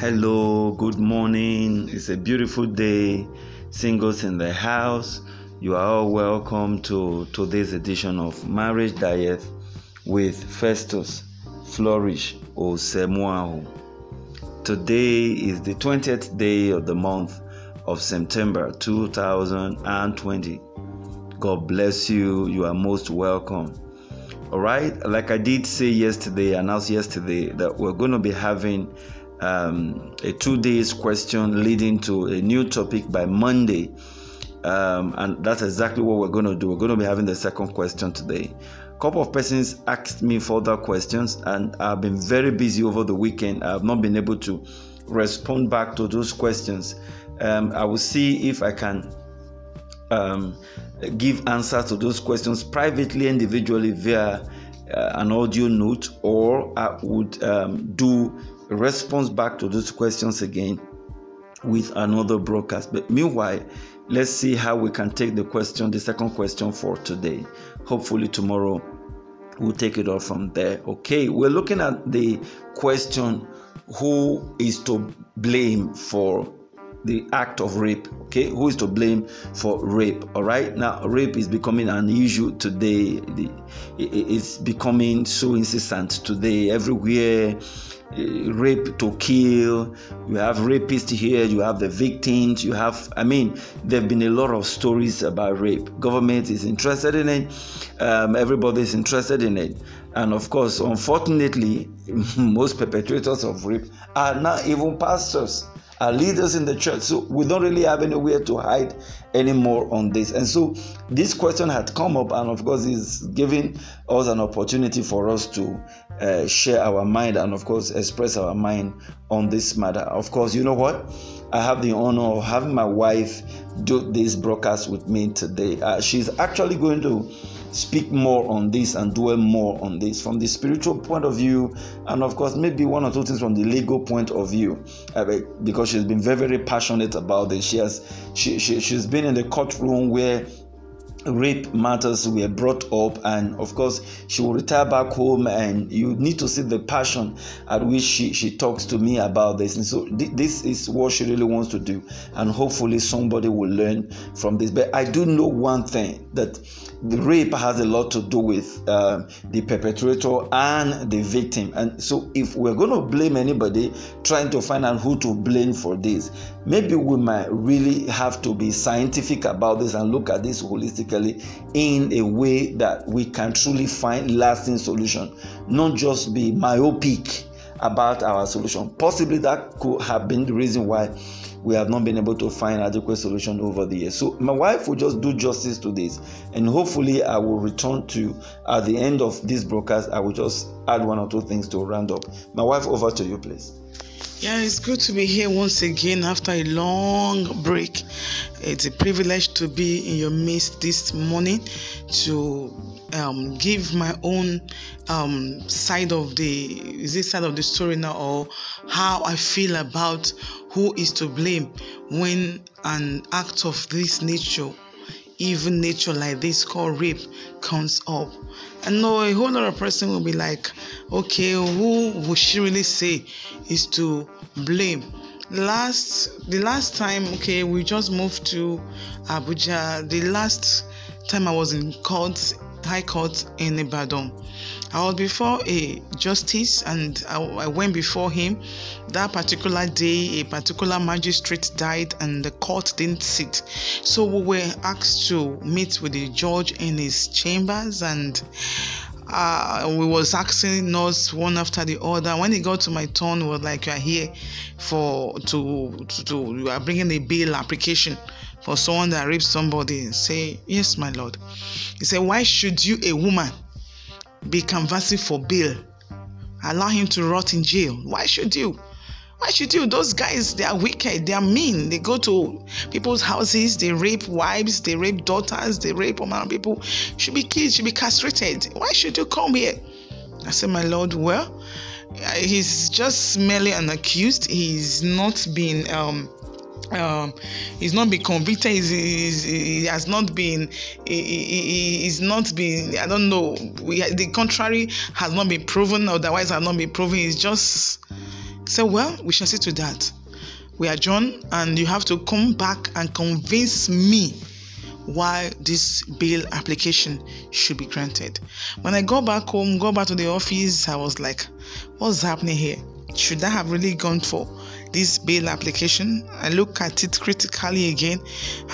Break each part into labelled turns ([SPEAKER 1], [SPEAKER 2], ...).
[SPEAKER 1] Hello, good morning. It's a beautiful day. Singles in the house. You are all welcome to today's edition of Marriage Diet with Festus Flourish Osemuahu. Today is the 20th day of the month of September 2020. God bless you. You are most welcome. All right, like I did say yesterday, announced yesterday that we're going to be having um, a two days question leading to a new topic by Monday. Um, and that's exactly what we're going to do. We're going to be having the second question today. A couple of persons asked me further questions, and I've been very busy over the weekend. I've not been able to respond back to those questions. Um, I will see if I can um, give answers to those questions privately, individually via uh, an audio note, or I would um, do response back to those questions again with another broadcast. But meanwhile, let's see how we can take the question, the second question for today. Hopefully, tomorrow we'll take it off from there. Okay, we're looking at the question who is to blame for the act of rape okay? Who is to blame for rape all right? Now rape is becoming an issue today it's becoming so incessant today. Everywhere uh, rape to kill you have rapists here you have the victims you have i mean there have been a lot of stories about rape. Government is interested in it um, everybody is interested in it. And of course unfortunately most perpetrators of rape are now even pastors are leaders in the church. So we don't really have anywhere to hide anymore on this. And so this question had come up, and of course, is giving us an opportunity for us to uh, share our mind and, of course, express our mind on this matter. Of course, you know what? I have the honor of having my wife do this broadcast with me today. Uh, she's actually going to speak more on this and dwell more on this from the spiritual point of view, and of course, maybe one or two things from the legal point of view, uh, because she's been very, very passionate about this. She has, she, she, she's been in the courtroom where rape matters were brought up and of course she will retire back home and you need to see the passion at which she, she talks to me about this. And so th- this is what she really wants to do and hopefully somebody will learn from this. But i do know one thing that the rape has a lot to do with uh, the perpetrator and the victim. And so if we're going to blame anybody trying to find out who to blame for this maybe we might really have to be scientific about this and look at this holistically in a way that we can truly find lasting solution not just be myopic about our solution. Possibly that could have been the reason why we have not been able to find adequate solution over the years. So my wife will just do justice to this and hopefully i will return to at the end of this broadcast. I will just add one or two things to round up. My wife over to you please
[SPEAKER 2] yeah, it's good to be here once again after a long break. It's a privilege to be in your midst this morning to um, give my own um, side of the is this side of the story now or how I feel about who is to blame when an act of this nature even nature like this called rape comes up. I know a whole lot of person will be like, okay, who would she really say is to blame? Last the last time, okay, we just moved to Abuja. The last time I was in court, high court in Ibadan. I was before a justice and I, I, went before him. That particular day, a particular magistrate died and the court didn't sit. So we were asked to meet with the judge in his chambers and uh, we was asking us one after the other. When it got to my turn, was like, "You are here for to, to to you are bringing a bail application for someone that raped somebody." Say, "Yes, my lord." He said, "Why should you, a woman, be canvassing for bail? Allow him to rot in jail. Why should you?" Why should you? Those guys, they are wicked. They are mean. They go to people's houses. They rape wives. They rape daughters. They rape women. People should be killed. Should be castrated. Why should you come here? I said, my lord, well, he's just merely an accused. He's not been um, um, he's not been convicted. He's, he's, he has not been. He, he's not been. I don't know. We, the contrary has not been proven. Otherwise, has not been proven. He's just Say, well, we shall see to that. We are John, and you have to come back and convince me why this bail application should be granted. When I go back home, go back to the office, I was like, what's happening here? Should I have really gone for this bail application? I looked at it critically again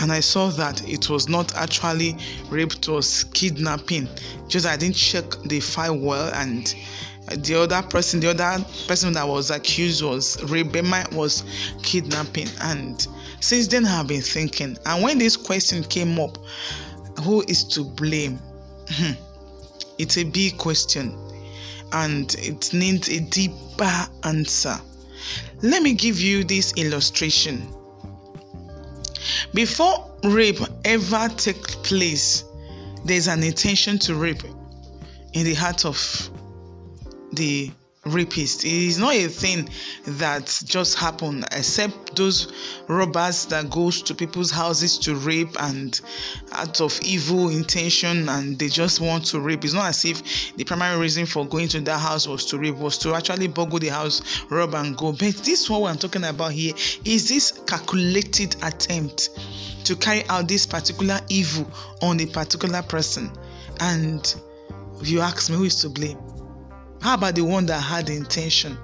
[SPEAKER 2] and I saw that it was not actually rape, it was kidnapping. Just I didn't check the file well and the other person the other person that was accused was rape was kidnapping and since then i've been thinking and when this question came up who is to blame hmm, it's a big question and it needs a deeper answer let me give you this illustration. Before rape ever takes place there's an intention to rape in the heart of the rapist. It is not a thing that just happened, except those robbers that goes to people's houses to rape and out of evil intention and they just want to rape. It's not as if the primary reason for going to that house was to rape, was to actually boggle the house, rob and go. But this what I'm talking about here is this calculated attempt to carry out this particular evil on a particular person. And if you ask me who is to blame? How about the one that had the intention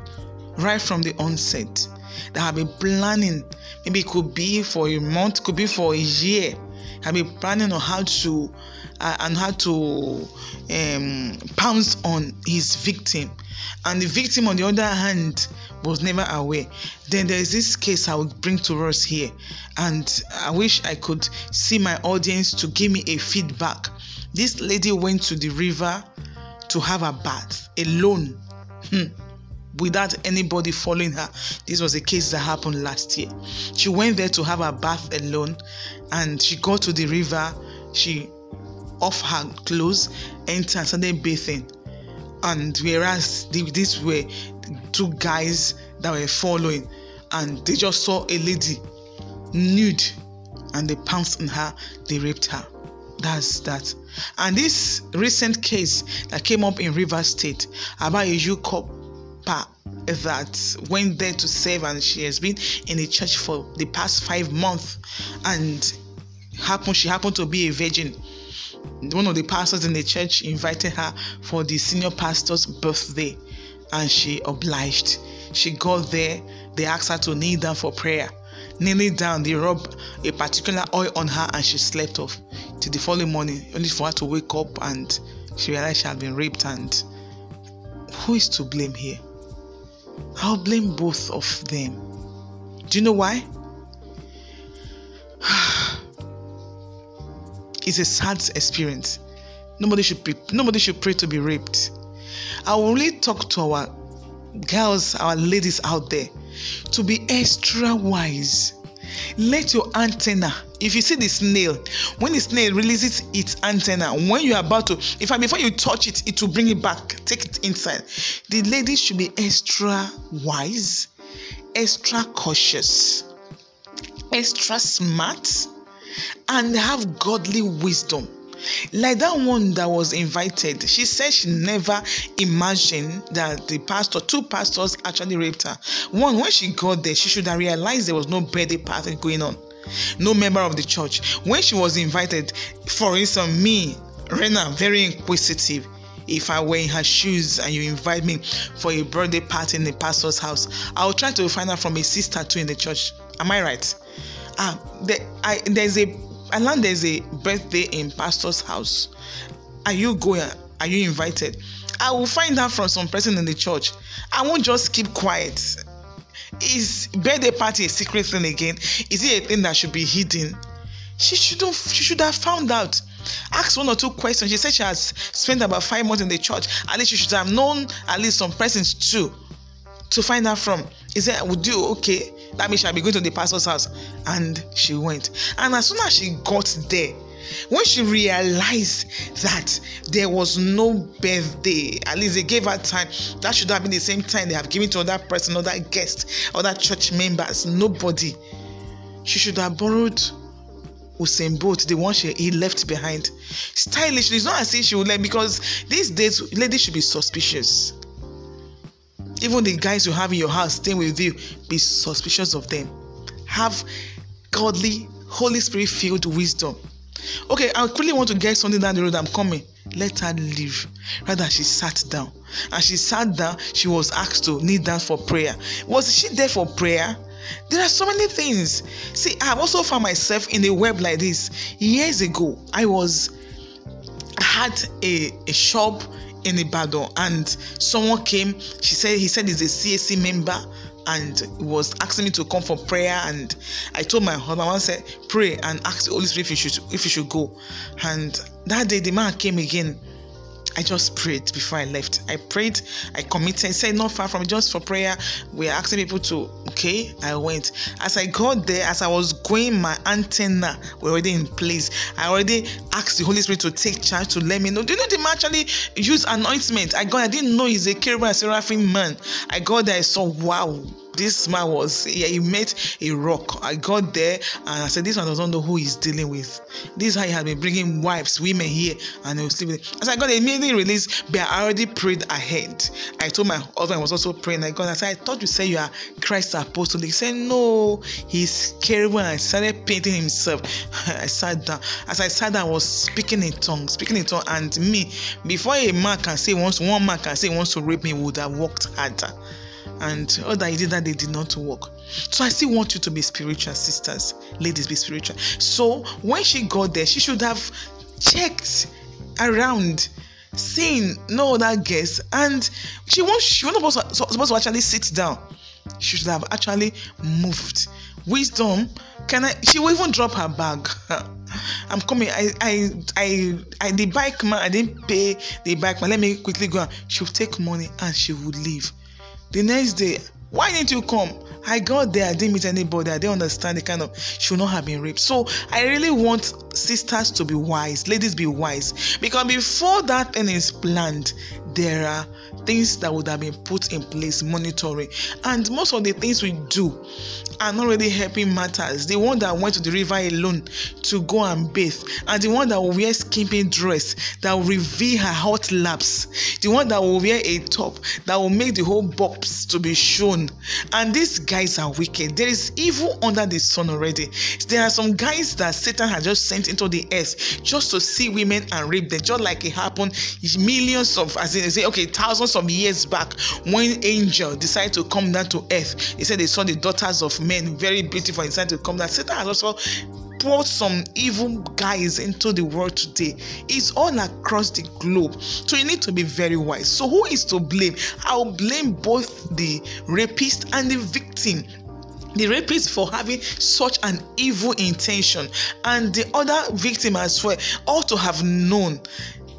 [SPEAKER 2] right from the onset, that have been planning? Maybe it could be for a month, could be for a year. Have been planning on how to uh, and how to um, pounce on his victim, and the victim, on the other hand, was never aware. Then there is this case I will bring to us here, and I wish I could see my audience to give me a feedback. This lady went to the river to have a bath alone hmm, without anybody following her. This was a case that happened last year. She went there to have a bath alone and she got to the river. She off her clothes, entered and started bathing. And whereas these were two guys that were following, and they just saw a lady nude and they pounced on her, they raped her. That's that. And this recent case that came up in River State about a youth that went there to serve and she has been in the church for the past five months. And happened she happened to be a virgin. One of the pastors in the church invited her for the senior pastor's birthday and she obliged. She got there they asked her to kneel down for prayer. Kneeling down they rubbed a particular oil on her and she slept off till the following morning, only for her to wake up and she realized she had been raped. And who is to blame here? I'll blame both of them. Do you know why? it's a sad experience. Nobody should be, nobody should pray to be raped. I will really talk to our girls, our ladies out there, to be extra wise let your antenna if you see the snail when the snail releases its antenna when you're about to in fact before you touch it it will bring it back take it inside. The lady should be extra wise extra cautious extra smart and have godly wisdom. Like that one that was invited she said she never imagined that the pastor two pastors actually raped her. One when she got there she should have realized there was no birthday party going on no member of the church. When she was invited for instance me rena very inquisitive. If I were in her shoes and you invite me for a birthday party in the pastor's house, I'll try to find out from a sister too in the church. Am I right? Ah, I, there's a I now there's a birthday in pastor's house. Are you going are you invited? I will find out from some person in the church. I won't just keep quiet is birthday party a secret thing again? Is it a thing that should be hidden? She shouldn't she should have found out. Ask one or two questions. She said she has spent about five months in the church. At least she should have known at least some persons too to find out from. Is that would you okay that means she'll be going to the pastor's house. And she went. And as soon as she got there when she realized that there was no birthday at least they gave her time that should have been the same time they have given to other person other guest other church members nobody she should have borrowed Usain Bolt, the one she he left behind. Stylishly, it's not as if she would let because these days ladies should be suspicious. even the guys you have in your house staying with you be suspicious of them have godly holy spirit filled wisdom okay i really want to get something down the road. I'm coming. Let her leave. Rather she sat down. And she sat down she was asked to kneel down for prayer. Was she there for prayer? There are so many things. See i have also found myself in a web like this. Years ago i was I had a a shop in Ibadan and someone came. She said he said he's a CAC member and was asking me to come for prayer and I told my husband I said pray and ask the Holy Spirit if you should if you should go. And that day the man came again I just prayed before I left. I prayed, I committed, said not far from just for prayer. We're asking people to, okay, I went. As I got there, as I was going, my antenna were already in place. I already asked the Holy Spirit to take charge to let me know. Do you know the man actually use anointment? I got, I didn't know he's a cherubim and seraphim man. I got there, I saw, wow, this man was yeah, he met a rock. I got there and I said, This one doesn't know who he's dealing with. This he had been bringing wives, women here, and he was sleeping. As I got immediately released, but I already prayed ahead. I told my husband I was also praying. I got I said, I thought you said you are Christ's apostle. He said, No, he's carrying and I started painting himself. I sat down. As I sat down, I was speaking in tongues, speaking in tongues, and me, before a man can say once one man can say he wants to rape me, would have worked harder and oh, that he did that they did not work. So I still want you to be spiritual, sisters. Ladies, be spiritual. So when she got there, she should have checked around, seen no other guests, and she was she was supposed to, supposed to actually sit down. She should have actually moved. Wisdom, can I? She will even drop her bag. I'm coming. I, I, I, I, the bike man. I didn't pay the bike man. Let me quickly go. She would take money and she would leave. The next day, why didn't you come? I got there, I didn't meet anybody, I didn't understand the kind of should not have been raped. So I really want sisters to be wise, ladies be wise. Because before that thing is planned, there are things that would have been put in place, monitoring. And most of the things we do are not really helping matters. The one that went to the river alone to go and bathe, and the one that will wear skimpy dress that will reveal her hot laps, the one that will wear a top that will make the whole box to be shown. And these guys are wicked. There is evil under the sun already. There are some guys that Satan has just sent into the earth just to see women and rape them, just like it happened millions of, as in, say, okay, thousands of years back when angel decided to come down to earth. He said they saw the daughters of men very beautiful. Decided to come down. Satan has also brought some evil guys into the world today. It's all across the globe. So you need to be very wise. So who is to blame? I'll blame both the rapist and the victim the rapist for having such an evil intention and the other victim as well ought to have known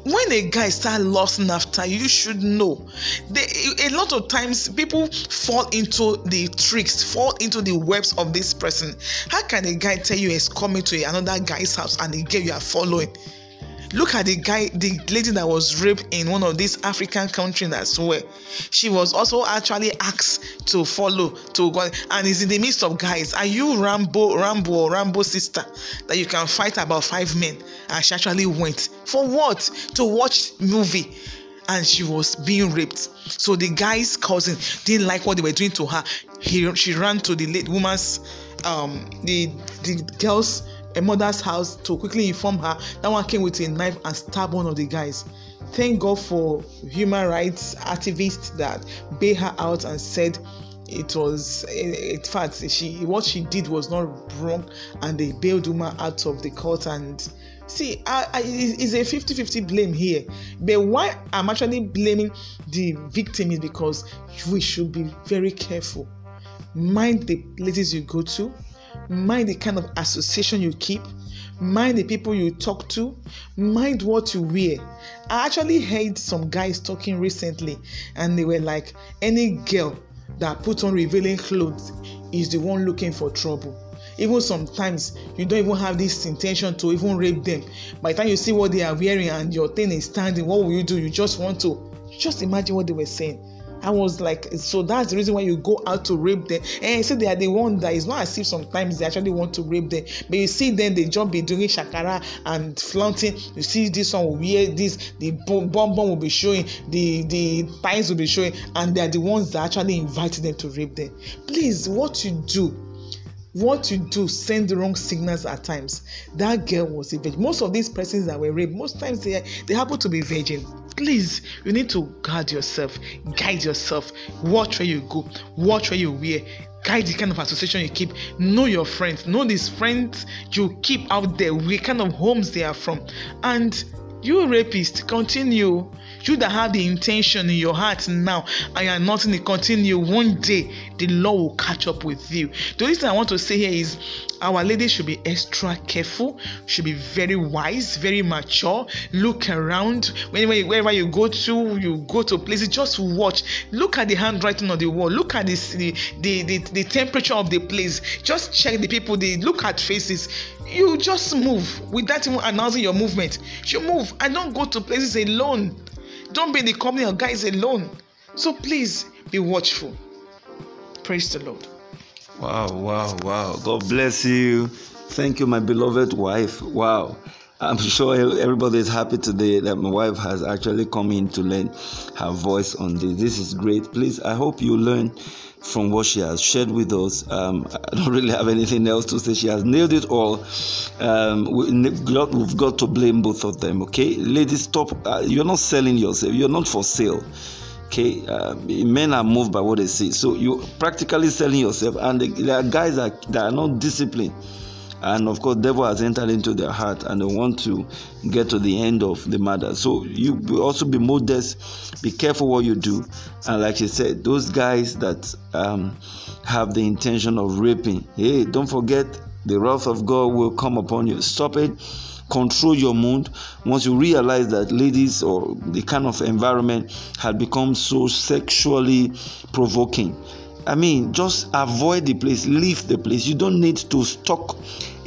[SPEAKER 2] when a guy start lusting after you, should know. They, a lot of times people fall into the tricks, fall into the webs of this person. How can a guy tell you he's coming to another guy's house and the girl you are following? Look at the guy, the lady that was raped in one of these African countries as well. She was also actually asked to follow to go and is in the midst of guys. Are you Rambo, Rambo, or Rambo sister that you can fight about five men? And she actually went for what? To watch movie and she was being raped. So the guy's cousin didn't like what they were doing to her. He she ran to the late woman's um the the girl's a mother's house to quickly inform her. That one came with a knife and stabbed one of the guys. Thank God for human rights activists that bailed her out and said it was in fact she what she did was not wrong and they bailed woman out of the court and see I, I, it's a 50-50 blame here but why i'm actually blaming the victim is because we should be very careful. Mind the places you go to mind the kind of association you keep mind the people you talk to mind what you wear. I actually heard some guys talking recently and they were like any girl that puts on revealing clothes is the one looking for trouble even sometimes you don't even have this intention to even rape them by the time you see what they are wearing and your thing is standing what will you do you just want to just imagine what they were saying I was like, so that's the reason why you go out to rape them. And I said they are the one that is not as if sometimes they actually want to rape them, but you see them they just be doing shakara and flaunting. You see this one will wear this, the bomb bomb will be showing, the the thighs will be showing, and they are the ones that actually invited them to rape them. Please, what you do what you do send the wrong signals at times. That girl was a virgin. Most of these persons that were raped most times they they happen to be virgin. Please you need to guard yourself. Guide yourself. Watch where you go. Watch where you wear. Guide the kind of association you keep. Know your friends. Know these friends you keep out there where kind of homes they are from. And you rapist continue. You that have the intention in your heart now and are not in the continue. One day the law will catch up with you. The only thing i want to say here is our ladies should be extra careful. Should be very wise very mature. Look around. Whenever wherever you go to you go to places just watch. Look at the handwriting on the wall. Look at this, the, the the the temperature of the place. Just check the people they look at faces you just move without even announcing your movement you move and don't go to places alone don't be in the company of guys alone so please be watchful praise the lord
[SPEAKER 1] Wow, wow, wow. God bless you. Thank you, my beloved wife. Wow. I'm sure everybody is happy today that my wife has actually come in to lend her voice on this. This is great. Please, I hope you learn from what she has shared with us. Um, I don't really have anything else to say. She has nailed it all. Um, we, have got to blame both of them, okay? Ladies, stop. Uh, you're not selling yourself, you're not for sale okay uh, men are moved by what they see so you're practically selling yourself and there are guys that, that are not disciplined and of course devil has entered into their heart and they want to get to the end of the matter. So you also be modest be careful what you do. And like she said those guys that um, have the intention of raping hey don't forget the wrath of god will come upon you. Stop it. Control your mood. Once you realize that ladies or the kind of environment had become so sexually provoking I mean, just avoid the place, leave the place. You don't need to stalk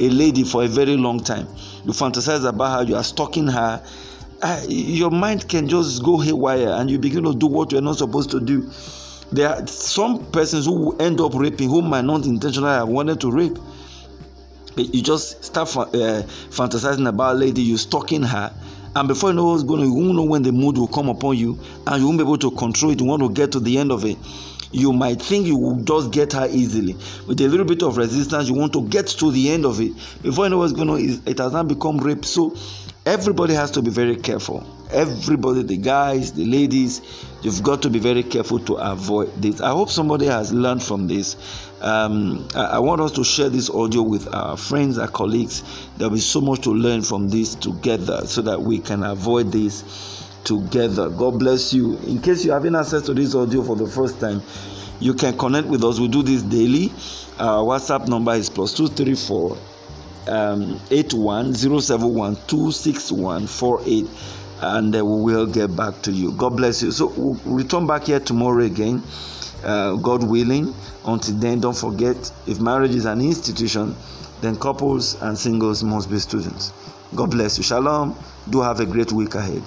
[SPEAKER 1] a lady for a very long time. You fantasize about how you are stalking her. Uh, your mind can just go haywire and you begin to do what you're not supposed to do. There are some persons who end up raping who might not intentionally have wanted to rape you just start uh, fantasizing about a lady, you're stalking her, and before you know what's going on, you won't know when the mood will come upon you, and you won't be able to control it. You want to get to the end of it. You might think you will just get her easily. With a little bit of resistance, you want to get to the end of it. Before you know what's going on, it has now become rape. So everybody has to be very careful. Everybody, the guys, the ladies, you've got to be very careful to avoid this. I hope somebody has learned from this. Um, I, I, want us to share this audio with our friends, our colleagues. There'll be so much to learn from this together so that we can avoid this together. God bless you. In case you haven't access to this audio for the first time, you can connect with us. We do this daily. Our WhatsApp number is plus two three four um, eight one zero seven one two six one four eight and we will get back to you. God bless you. So we'll return back here tomorrow again, uh, God willing. Until then, don't forget if marriage is an institution, then couples and singles must be students. God bless you. Shalom. Do have a great week ahead.